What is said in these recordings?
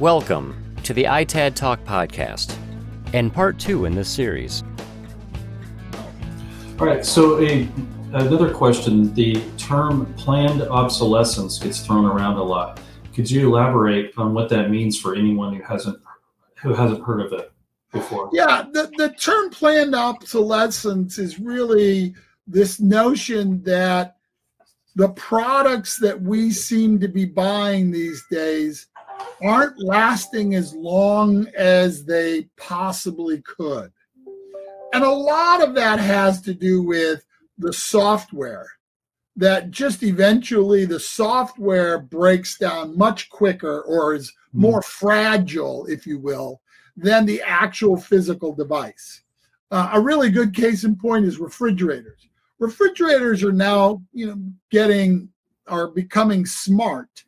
Welcome to the ITAD Talk podcast and part two in this series. All right, so a, another question. The term planned obsolescence gets thrown around a lot. Could you elaborate on what that means for anyone who hasn't who hasn't heard of it before? Yeah, the, the term planned obsolescence is really this notion that the products that we seem to be buying these days aren't lasting as long as they possibly could. And a lot of that has to do with the software, that just eventually the software breaks down much quicker or is more fragile, if you will, than the actual physical device. Uh, a really good case in point is refrigerators. Refrigerators are now, you know, getting are becoming smart.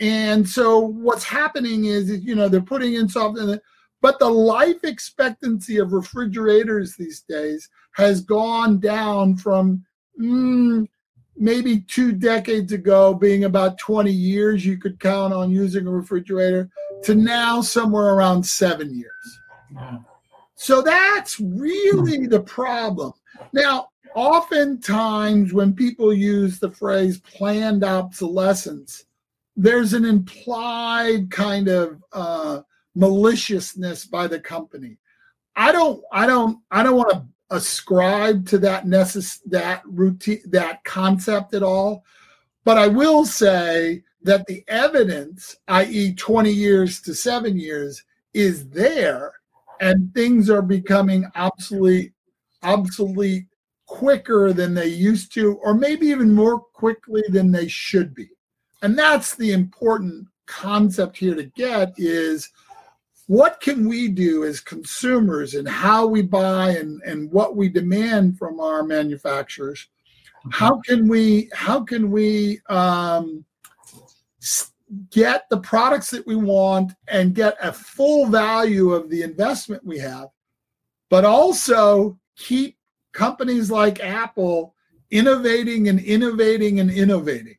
And so what's happening is, you know, they're putting in something, but the life expectancy of refrigerators these days has gone down from mm, maybe two decades ago being about 20 years you could count on using a refrigerator to now somewhere around seven years. So that's really the problem. Now, oftentimes when people use the phrase planned obsolescence, there's an implied kind of uh, maliciousness by the company. I don't, I don't, I don't want to ascribe to that necess- that routine, that concept at all. But I will say that the evidence, i.e., 20 years to seven years, is there, and things are becoming obsolete, obsolete quicker than they used to, or maybe even more quickly than they should be. And that's the important concept here to get is what can we do as consumers and how we buy and, and what we demand from our manufacturers? How can we how can we um, get the products that we want and get a full value of the investment we have but also keep companies like apple innovating and innovating and innovating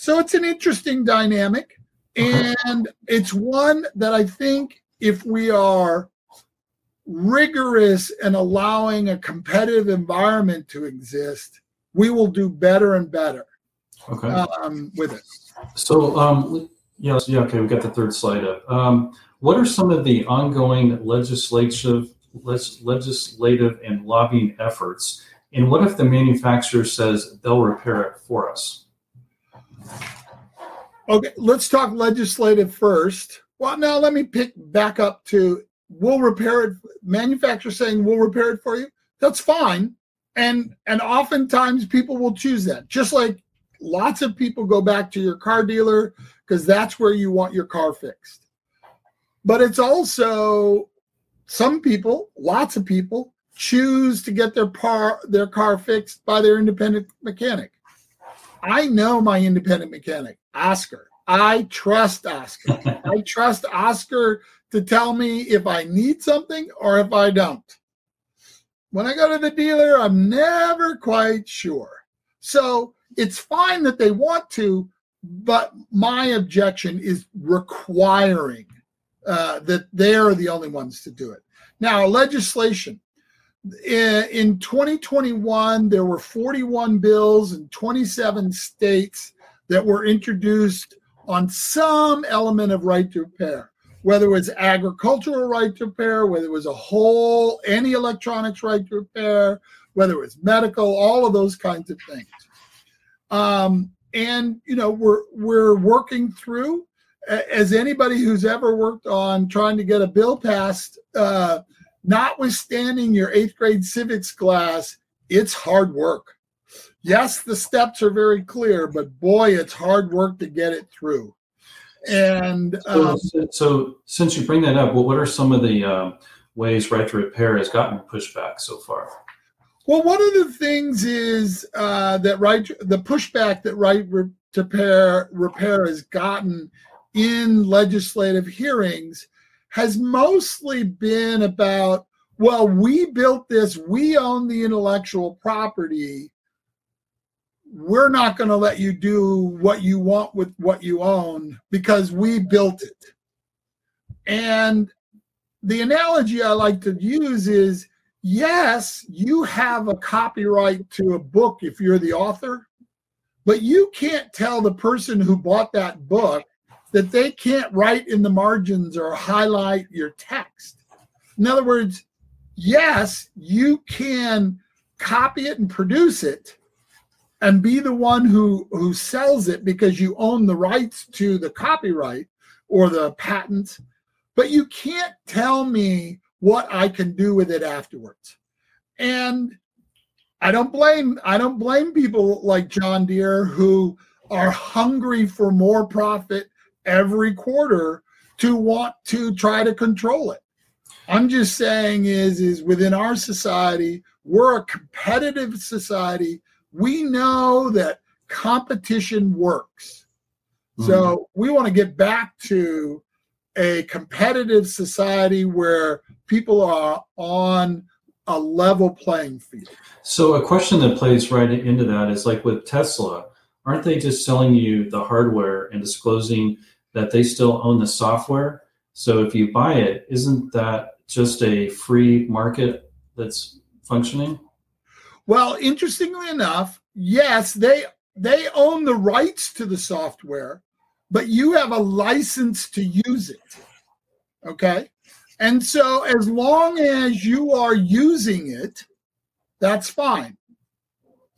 so it's an interesting dynamic. Uh-huh. And it's one that I think if we are rigorous and allowing a competitive environment to exist, we will do better and better okay. um, with it. So, um, yes, yeah, okay, we got the third slide up. Um, what are some of the ongoing legislative, legislative and lobbying efforts? And what if the manufacturer says they'll repair it for us? Okay, let's talk legislative first. Well, now let me pick back up to we'll repair it. Manufacturer saying we'll repair it for you. That's fine, and and oftentimes people will choose that. Just like lots of people go back to your car dealer because that's where you want your car fixed. But it's also some people, lots of people, choose to get their par their car fixed by their independent mechanic. I know my independent mechanic, Oscar. I trust Oscar. I trust Oscar to tell me if I need something or if I don't. When I go to the dealer, I'm never quite sure. So it's fine that they want to, but my objection is requiring uh, that they're the only ones to do it. Now, legislation in 2021, there were 41 bills in 27 states that were introduced on some element of right to repair, whether it was agricultural right to repair, whether it was a whole, any electronics right to repair, whether it was medical, all of those kinds of things. Um, and you know, we're we're working through. As anybody who's ever worked on trying to get a bill passed, uh, notwithstanding your eighth grade civics class, it's hard work. Yes, the steps are very clear, but boy, it's hard work to get it through. And um, so, so, since you bring that up, well, what are some of the uh, ways Right to Repair has gotten pushback so far? Well, one of the things is uh, that right the pushback that Right to Repair Repair has gotten in legislative hearings has mostly been about, well, we built this, we own the intellectual property. We're not going to let you do what you want with what you own because we built it. And the analogy I like to use is yes, you have a copyright to a book if you're the author, but you can't tell the person who bought that book that they can't write in the margins or highlight your text. In other words, yes, you can copy it and produce it and be the one who who sells it because you own the rights to the copyright or the patent but you can't tell me what I can do with it afterwards. And I don't blame I don't blame people like John Deere who are hungry for more profit every quarter to want to try to control it. I'm just saying is is within our society, we're a competitive society. We know that competition works. Mm-hmm. So we want to get back to a competitive society where people are on a level playing field. So a question that plays right into that is like with Tesla, aren't they just selling you the hardware and disclosing that they still own the software? So if you buy it, isn't that just a free market that's functioning? Well, interestingly enough, yes, they they own the rights to the software, but you have a license to use it. Okay. And so as long as you are using it, that's fine.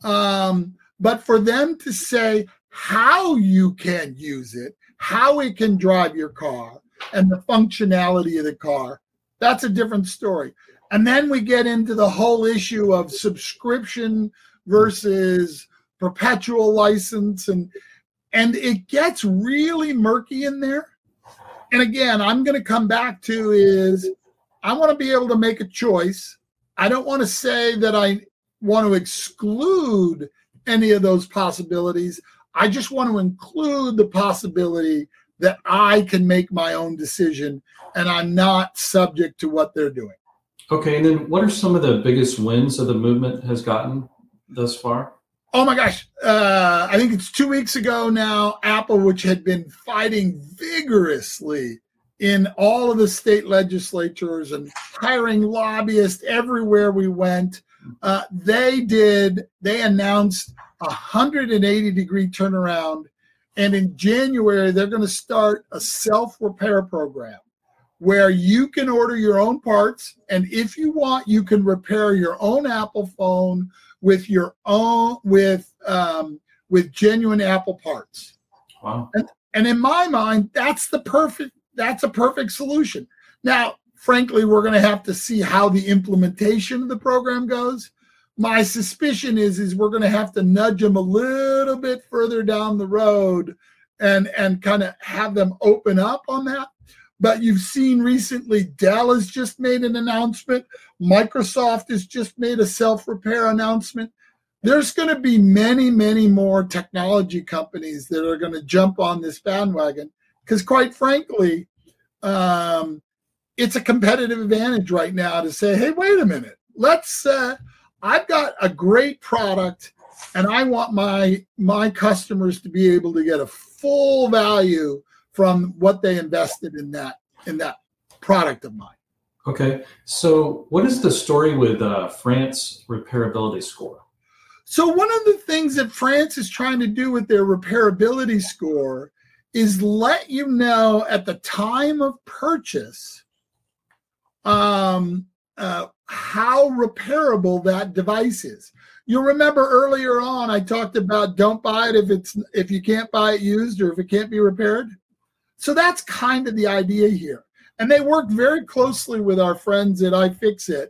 Um, but for them to say how you can use it, how it can drive your car, and the functionality of the car, that's a different story. And then we get into the whole issue of subscription versus perpetual license and and it gets really murky in there. And again, I'm going to come back to is I want to be able to make a choice. I don't want to say that I want to exclude any of those possibilities. I just want to include the possibility that I can make my own decision and I'm not subject to what they're doing. Okay, and then what are some of the biggest wins that the movement has gotten thus far? oh my gosh, uh, I think it's two weeks ago now, Apple, which had been fighting vigorously in all of the state legislatures and hiring lobbyists everywhere we went, uh, they did, they announced a 180 degree turnaround. And in January, they're going to start a self repair program where you can order your own parts. And if you want, you can repair your own Apple phone with your own with um, with genuine Apple parts. Wow. And, and in my mind, that's the perfect that's a perfect solution. Now, frankly, we're going to have to see how the implementation of the program goes. My suspicion is is we're going to have to nudge them a little bit further down the road and and kind of have them open up on that. But you've seen recently Dell has just made an announcement. Microsoft has just made a self repair announcement. There's going to be many, many more technology companies that are going to jump on this bandwagon because, quite frankly, um, it's a competitive advantage right now to say, hey, wait a minute, let's. Uh, I've got a great product, and I want my my customers to be able to get a full value from what they invested in that in that product of mine. Okay, so what is the story with uh, France repairability score? So one of the things that France is trying to do with their repairability score is let you know at the time of purchase um, uh, how repairable that device is. You'll remember earlier on I talked about don't buy it if it's if you can't buy it used or if it can't be repaired. So that's kind of the idea here. And they worked very closely with our friends at iFixit,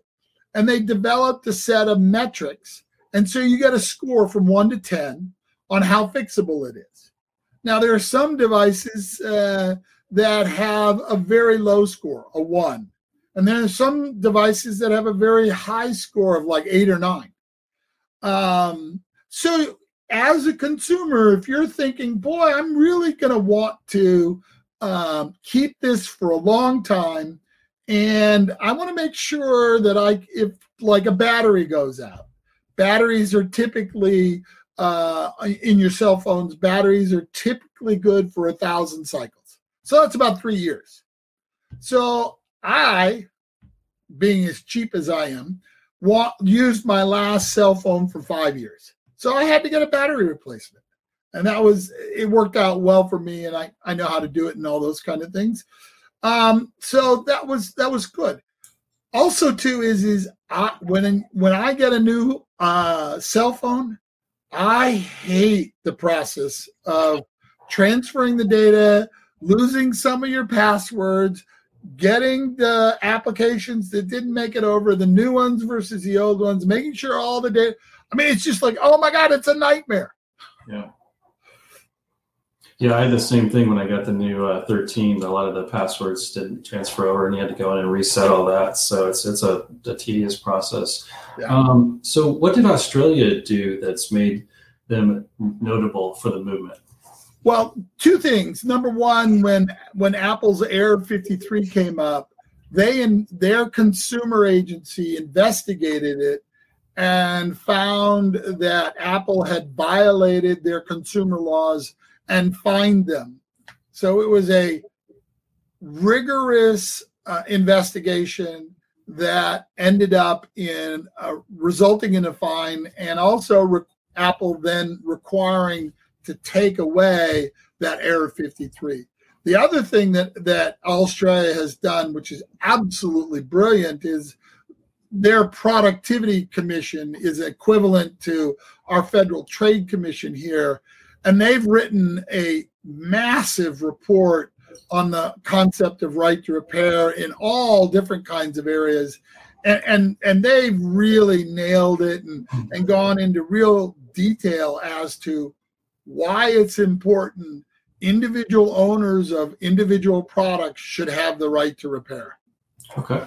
and they developed a set of metrics. And so you get a score from one to 10 on how fixable it is. Now, there are some devices uh, that have a very low score, a one. And there are some devices that have a very high score of like eight or nine. Um, so, as a consumer, if you're thinking, boy, I'm really going to want to um, keep this for a long time. And I want to make sure that I, if like a battery goes out, batteries are typically uh, in your cell phones, batteries are typically good for a thousand cycles. So that's about three years. So I, being as cheap as I am, wa- used my last cell phone for five years. So I had to get a battery replacement. And that was, it worked out well for me. And I, I know how to do it and all those kind of things. Um, so that was, that was good. Also too is, is I, when, when I get a new uh, cell phone, I hate the process of transferring the data, losing some of your passwords, getting the applications that didn't make it over, the new ones versus the old ones, making sure all the data. I mean, it's just like, oh my God, it's a nightmare. Yeah. Yeah, I had the same thing when I got the new uh, 13. A lot of the passwords didn't transfer over, and you had to go in and reset all that. So it's it's a, a tedious process. Yeah. Um, so, what did Australia do that's made them notable for the movement? Well, two things. Number one, when when Apple's Error 53 came up, they and their consumer agency investigated it and found that Apple had violated their consumer laws and fined them. So it was a rigorous uh, investigation that ended up in uh, resulting in a fine and also re- Apple then requiring to take away that error 53. The other thing that that Australia has done, which is absolutely brilliant, is their productivity commission is equivalent to our federal trade commission here and they've written a massive report on the concept of right to repair in all different kinds of areas and and, and they've really nailed it and, and gone into real detail as to why it's important individual owners of individual products should have the right to repair Okay.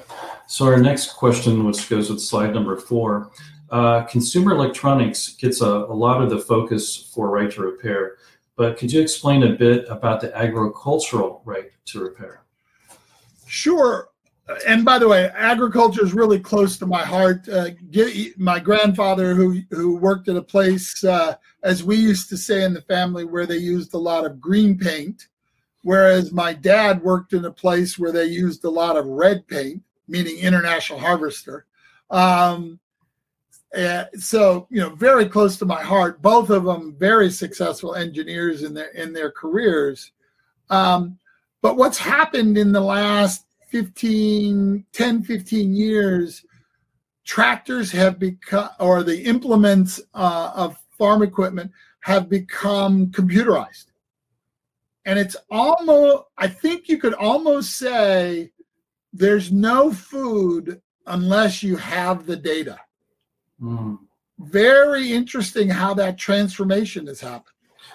So our next question, which goes with slide number four, uh, consumer electronics gets a, a, lot of the focus for right to repair, but could you explain a bit about the agricultural right to repair? Sure. And by the way, agriculture is really close to my heart. Uh, get, my grandfather, who who worked at a place, uh, as we used to say in the family, where they used a lot of green paint, whereas my dad worked in a place where they used a lot of red paint, meaning International Harvester. Um, so you know very close to my heart both of them very successful engineers in their in their careers um, but what's happened in the last 15 10 15 years tractors have become or the implements uh, of farm equipment have become computerized and it's almost i think you could almost say there's no food unless you have the data Mm. Very interesting how that transformation has happened.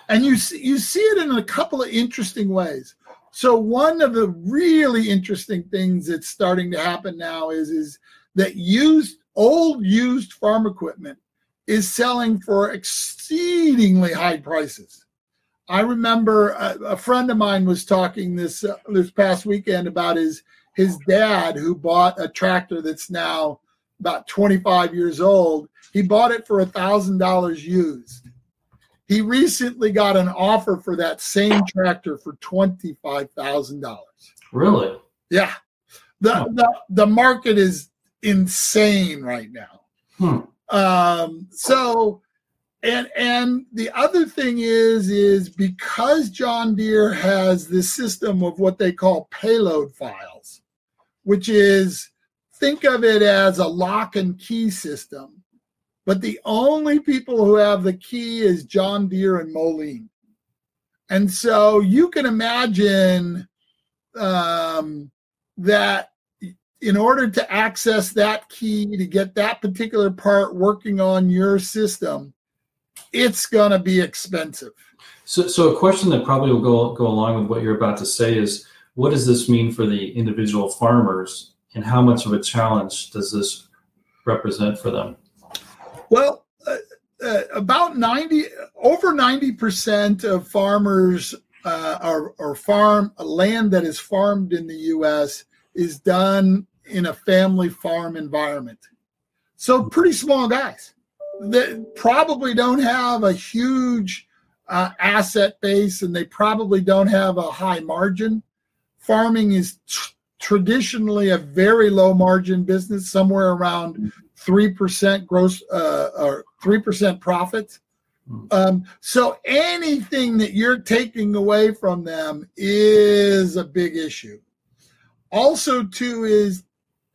And you see, you see it in a couple of interesting ways. So one of the really interesting things that's starting to happen now is, is that used old used farm equipment is selling for exceedingly high prices. I remember a, a friend of mine was talking this uh, this past weekend about his his dad who bought a tractor that's now about 25 years old. He bought it for a thousand dollars used. He recently got an offer for that same tractor for twenty-five thousand dollars. Really? Yeah. The, the the market is insane right now. Hmm. Um, so and and the other thing is is because John Deere has this system of what they call payload files, which is think of it as a lock and key system, but the only people who have the key is John Deere and Moline. And so you can imagine um, that in order to access that key to get that particular part working on your system, it's going to be expensive. So, so a question that probably will go go along with what you're about to say is, what does this mean for the individual farmers and how much of a challenge does this represent for them? Well, uh, uh, about 90, over 90% of farmers uh, or, farm land that is farmed in the US is done in a family farm environment. So, pretty small guys that probably don't have a huge uh, asset base and they probably don't have a high margin. Farming is traditionally a very low margin business, somewhere around three percent gross uh, or three percent profit. Um, so anything that you're taking away from them is a big issue. Also, too, is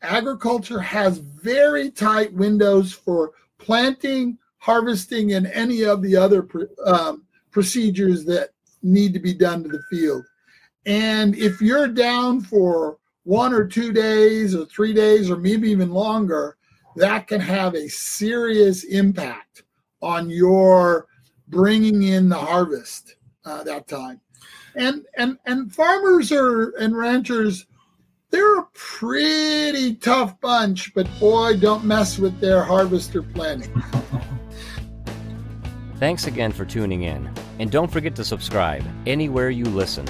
agriculture has very tight windows for planting, harvesting, and any of the other um, procedures that need to be done to the field. And if you're down for one or two days or three days or maybe even longer, that can have a serious impact on your bringing in the harvest uh, that time. And and and farmers are and ranchers, they're a pretty tough bunch, but boy, don't mess with their harvester planning. Thanks again for tuning in, and don't forget to subscribe anywhere you listen.